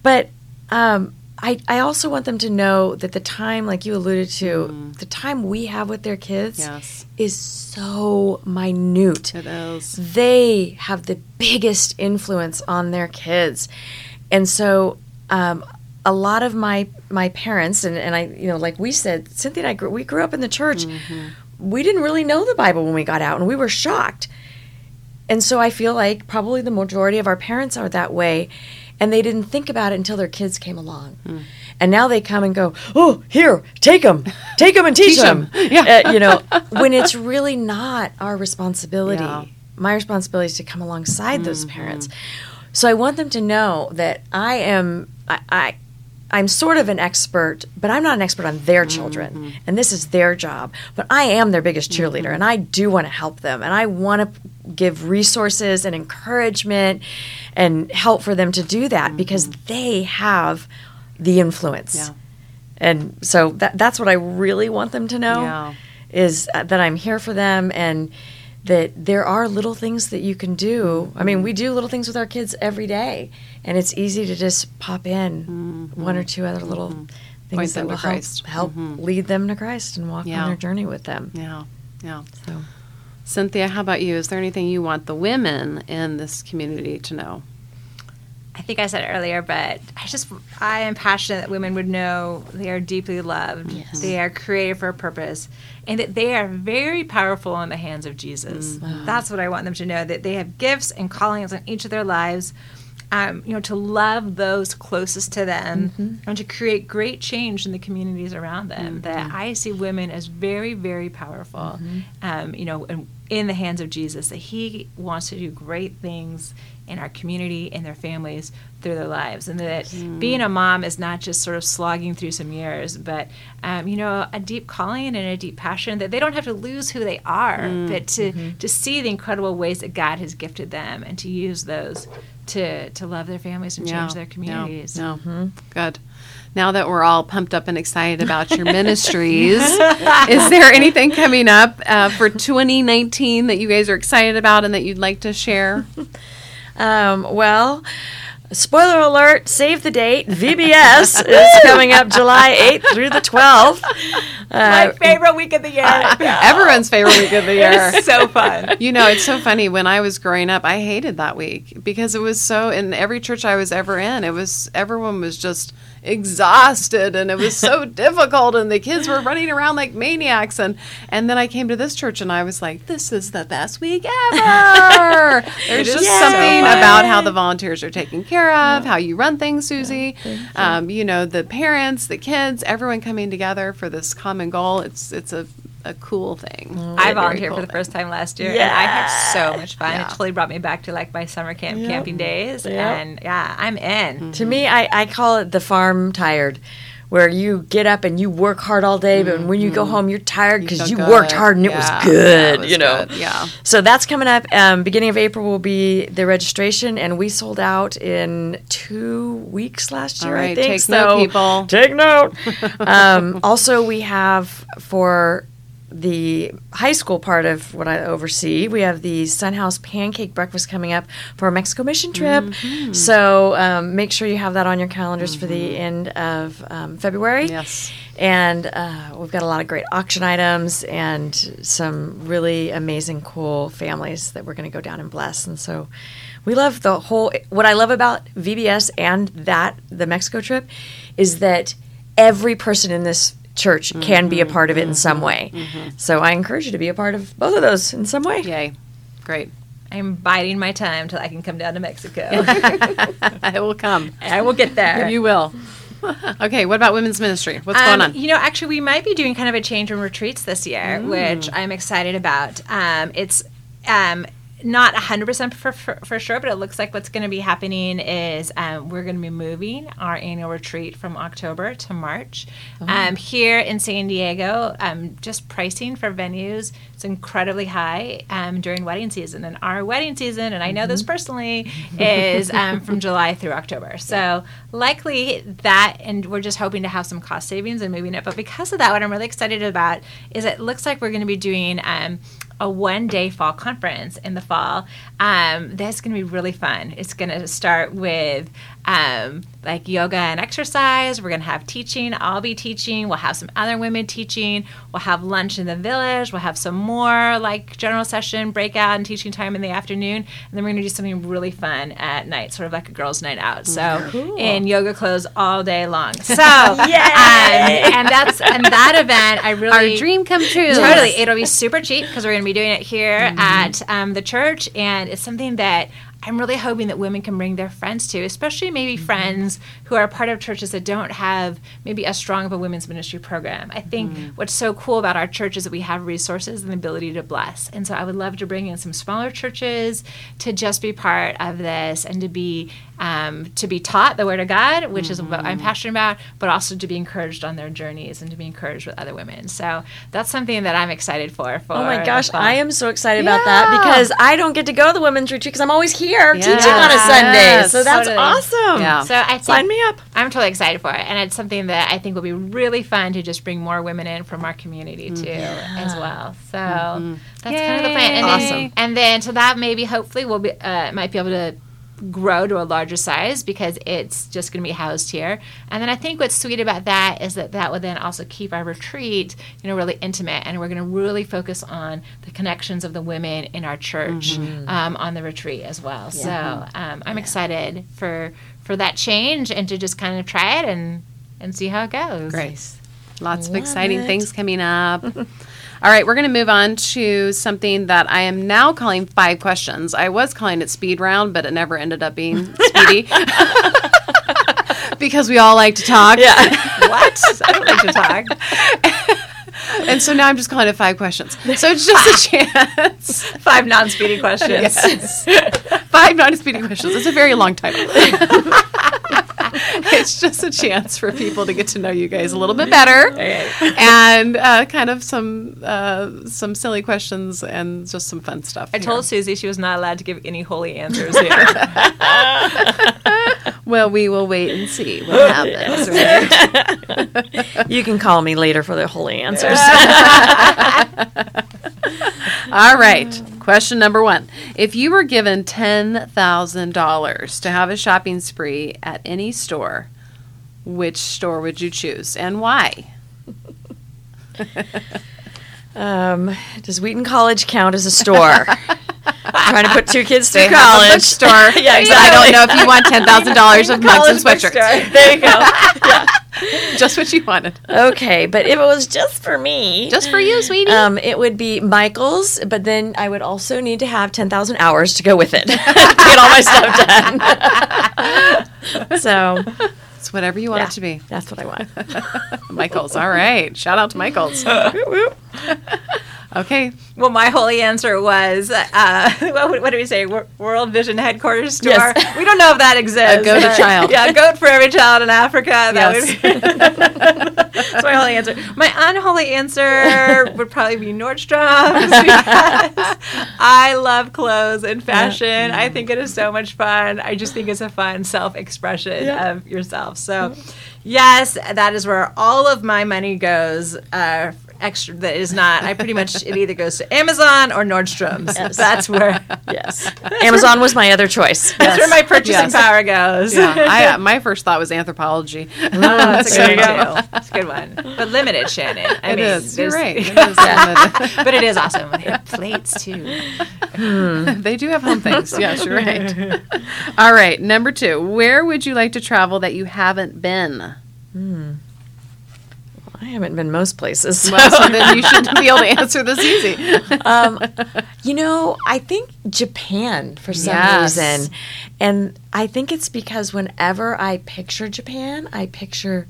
But um, I, I also want them to know that the time, like you alluded to, the time we have with their kids yes, is so minute. it is. They have the biggest influence on their kids. And so um, a lot of my my parents and, and I you know like we said Cynthia and I grew, we grew up in the church mm-hmm. we didn't really know the Bible when we got out, and we were shocked. And so I feel like probably the majority of our parents are that way, and they didn't think about it until their kids came along. Hmm. And now they come and go, oh, here, take them, take them and teach, Teach 'em. them. Yeah. Uh, you know, when it's really not our responsibility. Yeah. My responsibility is to come alongside those parents. Mm-hmm. So I want them to know that I am, I, I I'm sort of an expert, but I'm not an expert on their mm-hmm. children, and this is their job. But I am their biggest mm-hmm. cheerleader, and I do want to help them, and I want to give resources and encouragement and help for them to do that mm-hmm. because they have the influence. Yeah. And so that that's what I really want them to know Yeah. is uh, that I'm here for them and that there are little things that you can do. I mean, we do little things with our kids every day, and it's easy to just pop in mm-hmm. one or two other little mm-hmm. Point things that them to will help, help mm-hmm. lead them to Christ and walk Yeah. on their journey with them. Yeah. Yeah. So Cynthia, how about you? Is there anything you want the women in this community to know? I think I said it earlier, but I just I am passionate that women would know they are deeply loved. Yes. They are created for a purpose, and that they are very powerful in the hands of Jesus. That's what I want them to know that they have gifts and callings on each of their lives. Um, you know, to love those closest to them and to create great change in the communities around them. That I see women as very, very powerful. Um, you know, in, in the hands of Jesus. That He wants to do great things in our community, in their families, through their lives, and that being a mom is not just sort of slogging through some years, but um, you know, a deep calling and a deep passion that they don't have to lose who they are, but to to see the incredible ways that God has gifted them and to use those to to love their families and change their communities. No, no. good. Now that we're all pumped up and excited about your ministries, is there anything coming up uh, for 2019 that you guys are excited about and that you'd like to share? Um, well, spoiler alert, save the date. VBS is coming up July 8th through the 12th. My Uh, favorite week of the year. Everyone's favorite week of the year. It's so fun. You know, it's so funny. When I was growing up, I hated that week because it was so. In every church I was ever in, it was everyone was just exhausted and it was so difficult, and the kids were running around like maniacs. And and then I came to this church and I was like, this is the best week ever. There's just so something about how the volunteers are taken care of, how you run things, Susie. Um, you know, the parents, the kids, everyone coming together for this common goal. It's it's a a cool thing. I Very volunteered cool for the thing. first time last year, and I had so much fun. Yeah. It totally brought me back to like my summer camp Yep. camping days, Yep. and yeah, I'm in. To me, I, I call it the farm tired, where you get up and you work hard all day, but when you go home, you're tired because feel you, worked hard and it Yeah. was Yeah, good, it was you know. good. Yeah. So that's coming up. Um, beginning of April will be the registration, and we sold out in two weeks last year. All I think. take so note, people. Take note. um, also, we have for the high school part of what I oversee, we have the Sunhouse Pancake Breakfast coming up for our Mexico mission trip. Mm-hmm. So um, make sure you have that on your calendars for the end of um, February. Yes. And uh, we've got a lot of great auction items and some really amazing, cool families that we're going to go down and bless. And so we love the whole. What I love about VBS and that, the Mexico trip, is that every person in this church can be a part of it in some way. So I encourage you to be a part of both of those in some way. Yay. Great. I'm biding my time till I can come down to Mexico. I will come. I will get there. You will. okay, what about women's ministry? What's going Um, on? You know, actually, we might be doing kind of a change in retreats this year, which I'm excited about. Um, it's um, not 100% for, for, for sure, but it looks like what's going to be happening is um, we're going to be moving our annual retreat from October to March. Um, here in San Diego, um, just pricing for venues is incredibly high um, during wedding season. And our wedding season, and I know this personally, is um, from July through October. So likely that, and we're just hoping to have some cost savings and moving it. But because of that, what I'm really excited about is it looks like we're going to be doing um, a one day fall conference in the fall. Um, that's going to be really fun. It's going to start with um, like yoga and exercise. We're going to have teaching. I'll be teaching. We'll have some other women teaching. We'll have lunch in the village. We'll have some more like general session, breakout, and teaching time in the afternoon. And then we're going to do something really fun at night, sort of like a girls' night out. So in yoga clothes all day long. So um, and that's and that event I really Our dream come true. Totally. It'll be super cheap because we're going to be doing it here at um, the church. And it's something that I'm really hoping that women can bring their friends to, especially maybe mm-hmm. friends who are part of churches that don't have maybe as strong of a women's ministry program. I think mm-hmm. what's so cool about our church is that we have resources and the ability to bless. And so I would love to bring in some smaller churches to just be part of this and to be um, to be taught the Word of God, which is what I'm passionate about, but also to be encouraged on their journeys and to be encouraged with other women. So that's something that I'm excited for. for Oh my gosh. I am so excited about that because I don't get to go to the women's retreat because I'm always here teaching on a Yes. Sunday. So that's Totally. awesome. Yeah. So I think Sign me up. I'm totally excited for it, and it's something that I think will be really fun to just bring more women in from our community too, as well. So that's kind of the plan. And Awesome. Then, and then so that maybe hopefully we'll be uh, might be able to grow to a larger size because it's just going to be housed here. And then I think what's sweet about that is that that would then also keep our retreat, you know, really intimate, and we're going to really focus on the connections of the women in our church um, on the retreat as well. So um, I'm excited for for that change and to just kind of try it and and see how it goes. Great. Lots of exciting it. things coming up. All right, we're going to move on to something that I am now calling five questions. I was calling it speed round, but it never ended up being speedy because we all like to talk. Yeah. What? I don't like to talk. And so now I'm just calling it five questions. So it's just a chance. Five non-speedy questions. Yes. Five non speedy questions. It's a very long title. it's just a chance for people to get to know you guys a little bit better, and uh, kind of some uh, some silly questions and just some fun stuff. I here. told Susie she was not allowed to give any holy answers here. Well, we will wait and see what happens. You can call me later for the holy answers. All right. Question number one: If you were given ten thousand dollars to have a shopping spree at any store, which store would you choose and why? um, does Wheaton College count as a store? Trying to put two kids through They a college. bookstore. yeah, I don't know if you want ten thousand dollars of mugs and sweatshirts. bookstore. There you go. Yeah. Just what you wanted. Okay, but if it was just for me, Just for you, sweetie. um, it would be Michael's. But then I would also need to have ten thousand hours to go with it to get all my stuff done. so it's whatever you want yeah, it to be. that's what I want. Michael's. All right. Shout out to Michael's. Okay. well, my holy answer was, uh, what, what do we say? World Vision Headquarters store. Yes. We don't know if that exists. A goat but- child. Yeah, a goat for every child in Africa. That Yes. would That's my holy answer. My unholy answer would probably be Nordstrom's because I love clothes and fashion. I think it is so much fun. I just think it's a fun self-expression Yeah. of yourself. So, yes, that is where all of my money goes. Uh, extra that is not. I pretty much it either goes to Amazon or Nordstrom's. Yes. That's where yes, Amazon was my other choice. that's where my purchasing Yes. power goes. Yeah. I, uh, my first thought was Anthropologie. Oh, that's a good one. That's a good one. But limited, Shannon. I It mean, is. You're right. It is but it is awesome. They have plates too. they do have home things. Yes, you're right. All right. Number two. Where would you like to travel that you haven't been? I haven't been most places. so- Well, so then you should be able to answer this easy. um, you know, I think Japan for some Yes. reason. And I think it's because whenever I picture Japan, I picture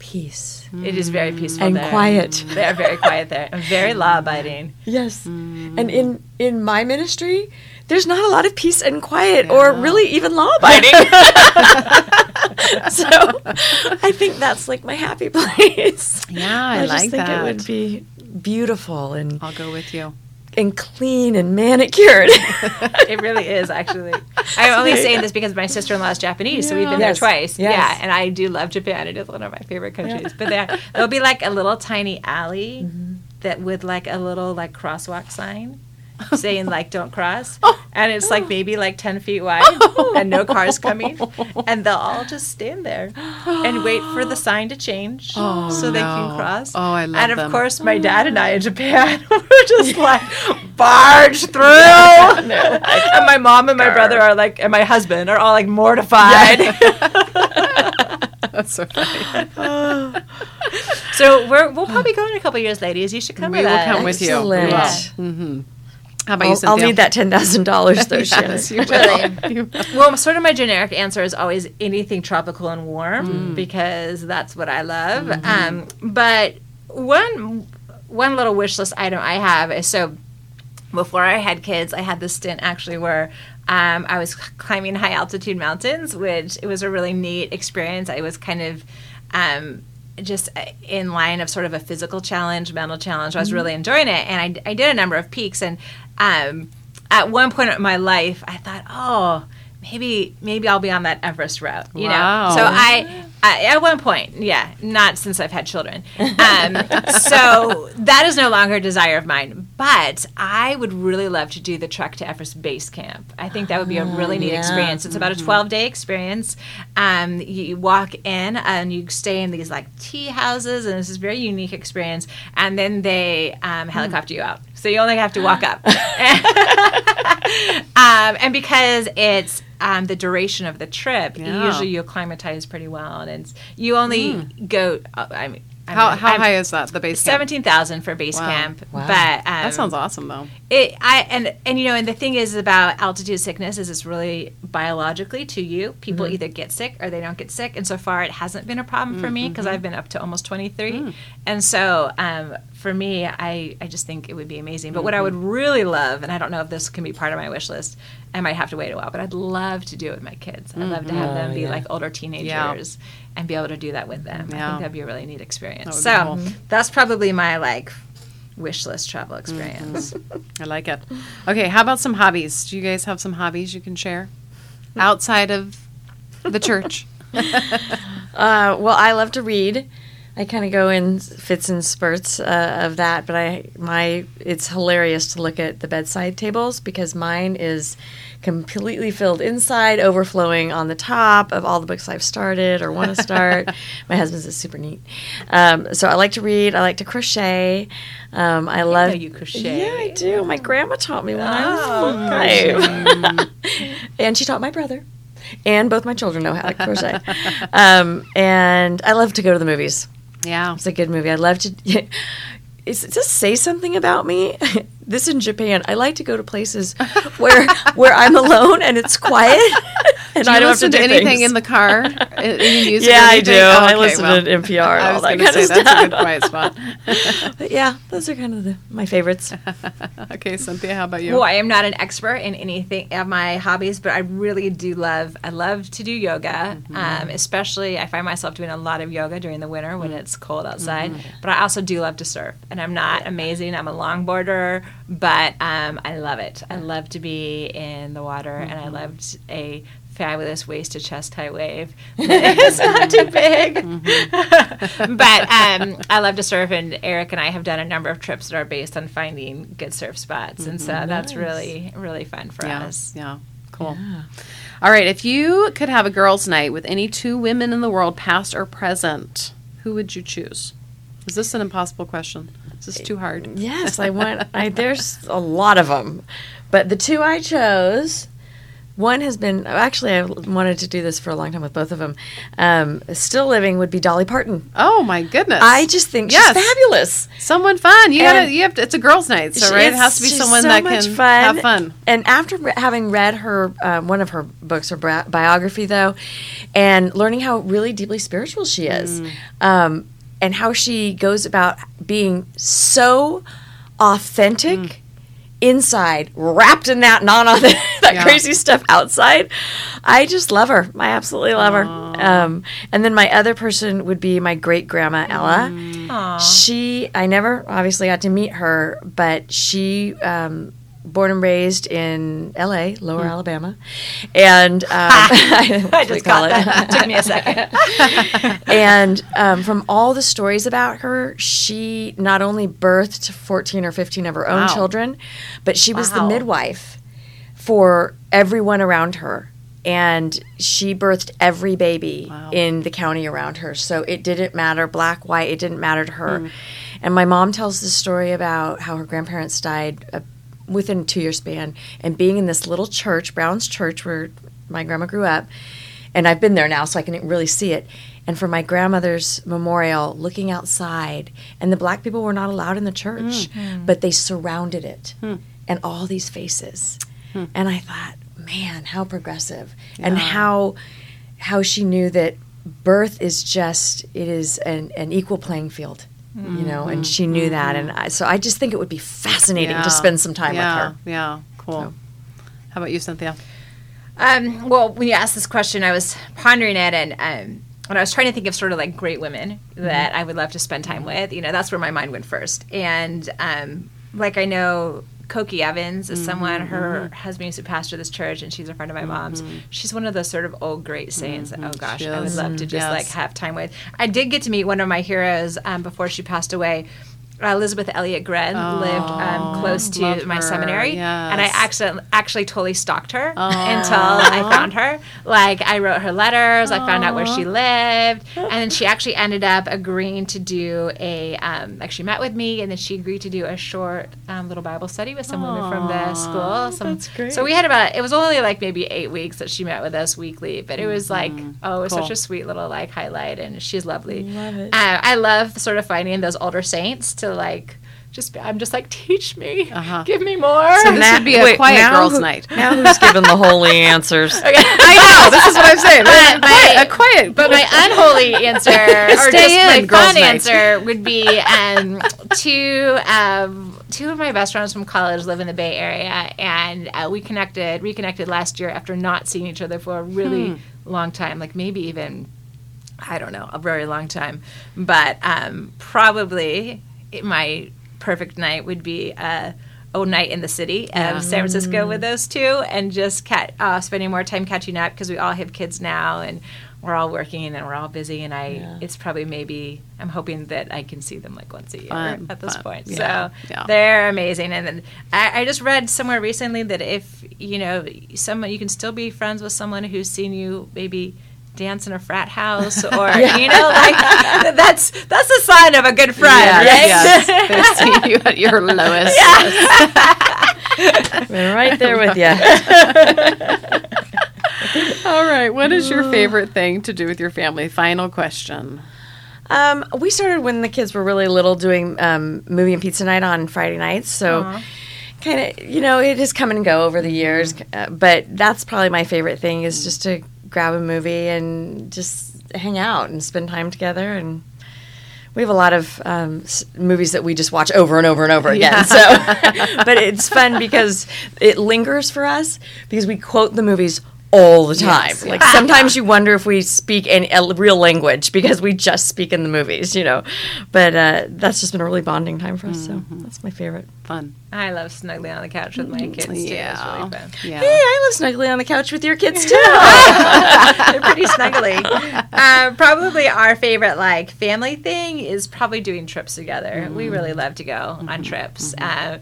peace It is very peaceful and there. quiet. They're very quiet there. Very law abiding. Yes. And in in my ministry, there's not a lot of peace and quiet or really even law abiding. so I think that's like my happy place. Yeah, I, I, like think that. it would be beautiful and I'll go with you. and clean and manicured. It really is actually. I'm only saying this because my sister-in-law is Japanese, so we've been Yes. there twice. Yes. Yeah, and I do love Japan. It is one of my favorite countries. But there, there'll be like a little tiny alley Mm-hmm. that with like a little like crosswalk sign. Saying like "Don't cross," and it's like maybe like ten feet wide, and no cars coming, and they'll all just stand there and wait for the sign to change so they can cross. Oh, I love And of them. course, my dad and I in Japan were just like barge through, and my mom and my brother are like, and my husband are all like mortified. That's so funny. So we're, we'll probably go in a couple years, ladies. You should come we with will us. come with you. We Excellent. will. Mm-hmm. How about you, I'll, Cynthia? I'll need that ten thousand dollars though, Shannon. Yes, you will. You will. Well, sort of my generic answer is always anything tropical and warm Mm. because that's what I love. Mm-hmm. Um, but one one little wish list item I have is so before I had kids, I had this stint actually where um, I was climbing high altitude mountains, which it was a really neat experience. I was kind of um, just in line of sort of a physical challenge, mental challenge. I was really enjoying it, and I, I did a number of peaks. And um, at one point in my life, I thought, oh, maybe maybe I'll be on that Everest route. You Wow. know, so I, I at one point, yeah, not since I've had children. Um, so that is no longer a desire of mine. But I would really love to do the trek to Everest Base Camp. I think that would be a really neat yeah. experience. It's about a 12 day experience. Um, you, walk in and you stay in these like tea houses, and it's this very unique experience. And then they um, helicopter you out. So you only have to walk up. um, and because it's um, the duration of the trip, Yeah. usually you acclimatize pretty well, and it's, you only go. Uh, I mean, I'm- How, how I'm- high is that, the base camp? Seventeen thousand for base Wow. camp, Wow. but um, That sounds awesome, though. it, I and and you know, and the thing is about altitude sickness is it's really biologically to you. People Mm-hmm. either get sick or they don't get sick, and so far it hasn't been a problem for me Mm-hmm. because I've been up to almost twenty three, Mm. and so um, for me, I I just think it would be amazing. But what I Mm-hmm. would really love, and I don't know if this can be part of my wish list, I might have to wait a while, but I'd love to do it with my kids. I'd love to have them Oh, be yeah. like older teenagers and be able to do that with them. I think that'd be a really neat experience. That So cool. that's probably my like wish list travel Mm-hmm. experience. I like it. Okay, how about some hobbies? Do you guys have some hobbies you can share outside of the church? Uh, well, I love to read. I kind of go in fits and spurts uh, of that, but I my it's hilarious to look at the bedside tables because mine is completely filled inside, overflowing on the top of all the books I've started or want to start. my husband's is super neat, um, so I like to read. I like to crochet. Um, I love know you crochet. Yeah, I do. My grandma taught me when I Oh, was five, and she taught my brother. And both my children know how to crochet. um, and I love to go to the movies. Yeah. It's a good movie. I love to. Is it just say something about me? this in Japan, I like to go to places where where I'm alone and it's quiet, and Do I don't listen have to, to do anything things. in the car? Music Yeah, I anything? do. Oh, I okay, listen well, to NPR and I was that going to say that's stuff. a good quiet spot. But yeah, those are kind of the, my favorites. okay, Cynthia, how about you? Well, I am not an expert in anything of my hobbies, but I really do love. I love to do yoga, Mm-hmm. um, especially I find myself doing a lot of yoga during the winter when it's cold outside. Mm-hmm. But I also do love to surf, and I'm not amazing. I'm a longboarder, but um, I love it. I love to be in the water, and Mm-hmm. I loved a fabulous waist to chest high wave. it's not too big, Mm-hmm. but um, I love to surf, and Eric and I have done a number of trips that are based on finding good surf spots, and so that's really really fun for yeah, us. yeah, cool. All right, if you could have a girls' night with any two women in the world, past or present, who would you choose? Is this an impossible question? Is this too hard? Yes, I want. I there's a lot of them, but the two I chose. One has been actually I wanted to do this for a long time with both of them. Um, still living would be Dolly Parton. Oh my goodness! I just think Yes. she's fabulous. someone fun. You gotta. You have to. It's a girls' night, so right. It has to be someone so that can fun. have fun. And after re- having read her um, one of her books, her bra- biography, though, and learning how really deeply spiritual she is, Mm. um, and how she goes about being so authentic. Mm. Inside, wrapped in that non that Yeah. crazy stuff outside, I just love her. I absolutely love her. Um, and then my other person would be my great grandma Ella. Mm. She, I never obviously got to meet her, but she um, born and raised in L.A., Lower Alabama, and um, I, just got that. Took me a second. and um, from all the stories about her, she not only birthed 14 or 15 of her own Wow. children, but she was the midwife for everyone around her. And she birthed every baby Wow. in the county around her. So it didn't matter, black, white, it didn't matter to her. Hmm. And my mom tells the story about how her grandparents died within a two year span. And being in this little church, Brown's Church, where my grandma grew up, and I've been there now, so I can really see it. And for my grandmother's memorial, looking outside, and the black people were not allowed in the church, mm-hmm. but they surrounded it, hmm. and all these faces. Hmm. And I thought, man, how progressive, and how how she knew that birth is just it is an, an equal playing field. You know, and she knew that, and I, so I just think it would be fascinating Yeah. to spend some time yeah, with her. Yeah, cool. How about you, Cynthia? Um, well, when you asked this question, I was pondering it, and um, when I was trying to think of sort of like great women that I would love to spend time with, you know, that's where my mind went first. And um, like I know Koki Evans is someone. Mm-hmm, her mm-hmm. husband used to pastor this church, and she's a friend of my mom's. Mm-hmm. She's one of those sort of old great saints. that, Oh gosh, I would love to mm, just Yes. like have time with. I did get to meet one of my heroes um, before she passed away. Elisabeth Elliot Gren lived um, close to my her, seminary, and I yes. actually actually totally stalked her until I found her. Like I wrote her letters, I found out where she lived, and then she actually ended up agreeing to do a um, like she met with me, and then she agreed to do a short um, little Bible study with some women from the school. Some, that's great. So we had about it was only like maybe eight weeks that she met with us weekly, but it was like oh, it was Cool. such a sweet little like highlight, and she's lovely. Love it. Uh, I love sort of finding those older saints to like. Just, I'm just like, teach me, Uh-huh. give me more. So this would be a wait, quiet now girls' who- night. Now who's giving the holy answers? I know. This is what I'm saying. But my- a quiet. But my unholy answer, or Stay just in, my girls' fun night. answer, would be um, two um, two of my best friends from college live in the Bay Area, and uh, we connected reconnected last year after not seeing each other for a really Hmm. long time, like maybe even I don't know, a very long time. But um, probably it, my perfect night would be a, a night in the city of San Francisco with those two and just cat, uh, spending more time catching up because we all have kids now and we're all working and we're all busy. And I, it's probably maybe, I'm hoping that I can see them like once a year Fun, at this fun. point. Yeah, So yeah. they're amazing. And then I, I just read somewhere recently that if, you know, someone, you can still be friends with someone who's seen you maybe dance in a frat house or you know like that's that's a sign of a good friend Yes, right yes. They've seen you at your lowest. Yeah, been right there with you. All right. What is your favorite thing to do with your family? Final question. Um, we started when the kids were really little doing um, movie and pizza night on Friday nights. So, kind of, you know, it has come and go over the years. Uh, but that's probably my favorite thing is just to grab a movie and just hang out and spend time together. And we have a lot of um, s- movies that we just watch over and over and over again. So, but it's fun because it lingers for us because we quote the movies all the time. Yes, like sometimes you wonder if we speak in a real language because we just speak in the movies, you know. But uh, that's just been a really bonding time for us. So that's my favorite. Fun. i love snuggling on the couch with my kids too Yeah. it's really fun Yeah. Hey, I love snugly on the couch with your kids too. they're pretty snuggly uh, probably our favorite like family thing is probably doing trips together we really love to go on trips uh,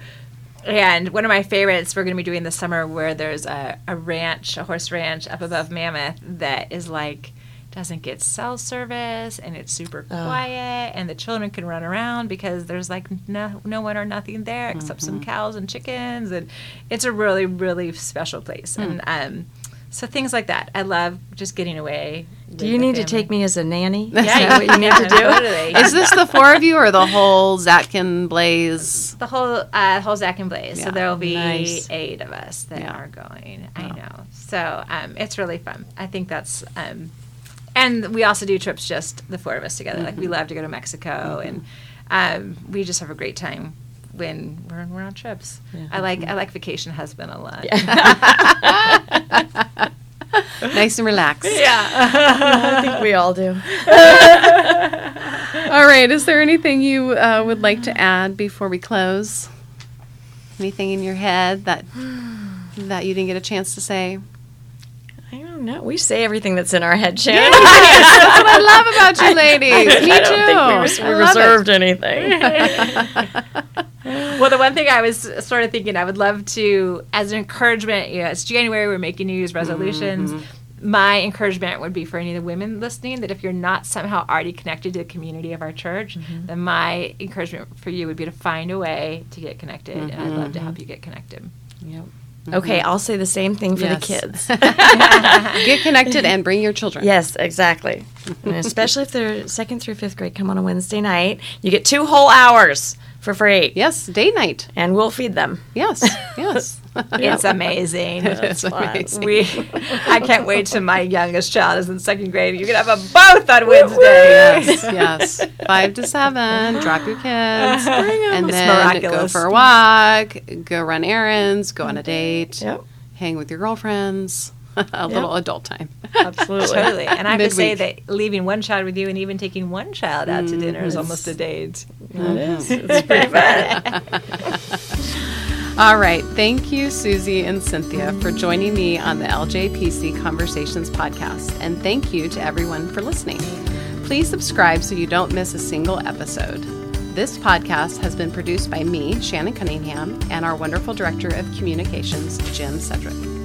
and one of my favorites we're going to be doing this summer where there's a, a ranch a horse ranch up above mammoth that is like doesn't get cell service and it's super quiet and the children can run around because there's like no, no one or nothing there except some cows and chickens. And it's a really really special place. And um, so things like that i love just getting away Do you need to take me as a nanny? Is yeah, that what you need to do? Totally. Is this the four of you or the whole Zach and Blaze? the whole uh, whole Zach and Blaze. Yeah. So there will be Nice. eight of us that Yeah. are going. I know. So um, it's really fun. I think that's. Um, and we also do trips just the four of us together. Like we Mm-hmm. love to go to Mexico, and um, we just have a great time when we're, we're on trips. I like I like vacation husband a lot. Nice and relaxed. Yeah. I think we all do. All right. Is there anything you uh, would like to add before we close? Anything in your head that that you didn't get a chance to say? I don't know. We say everything that's in our head, Shannon. That's what I love about you ladies. Me I too. don't think we, res- we love it. reserved anything. Well, the one thing I was sort of thinking, I would love to, as an encouragement, you know, it's January, we're making New Year's resolutions. Mm-hmm. My encouragement would be for any of the women listening that if you're not somehow already connected to the community of our church, mm-hmm. then my encouragement for you would be to find a way to get connected. And I'd love to help mm-hmm. you get connected. Yep. Okay, I'll say the same thing for Yes. the kids. Get connected and bring your children. yes, exactly. Especially if they're second through fifth grade, come on a Wednesday night. You get two whole hours for free, Yes, day night. and we'll feed them. Yes, yes. It's amazing. It's amazing. we, I can't wait till my youngest child is in second grade. You can have them both on Wednesday. yes, yes. Five to seven. Drop your kids, and It's then go for a walk, go run errands, go on a date, Yep, hang with your girlfriends. a little adult time. absolutely. Totally. And I have to say that leaving one child with you and even taking one child out to mm, dinner is almost a date. It mm-hmm. is. It's pretty fun. All right. Thank you, Susie and Cynthia, for joining me on the LJPC Conversations podcast. And thank you to everyone for listening. Please subscribe so you don't miss a single episode. This podcast has been produced by me, Shannon Cunningham, and our wonderful director of communications, Jim Cedric.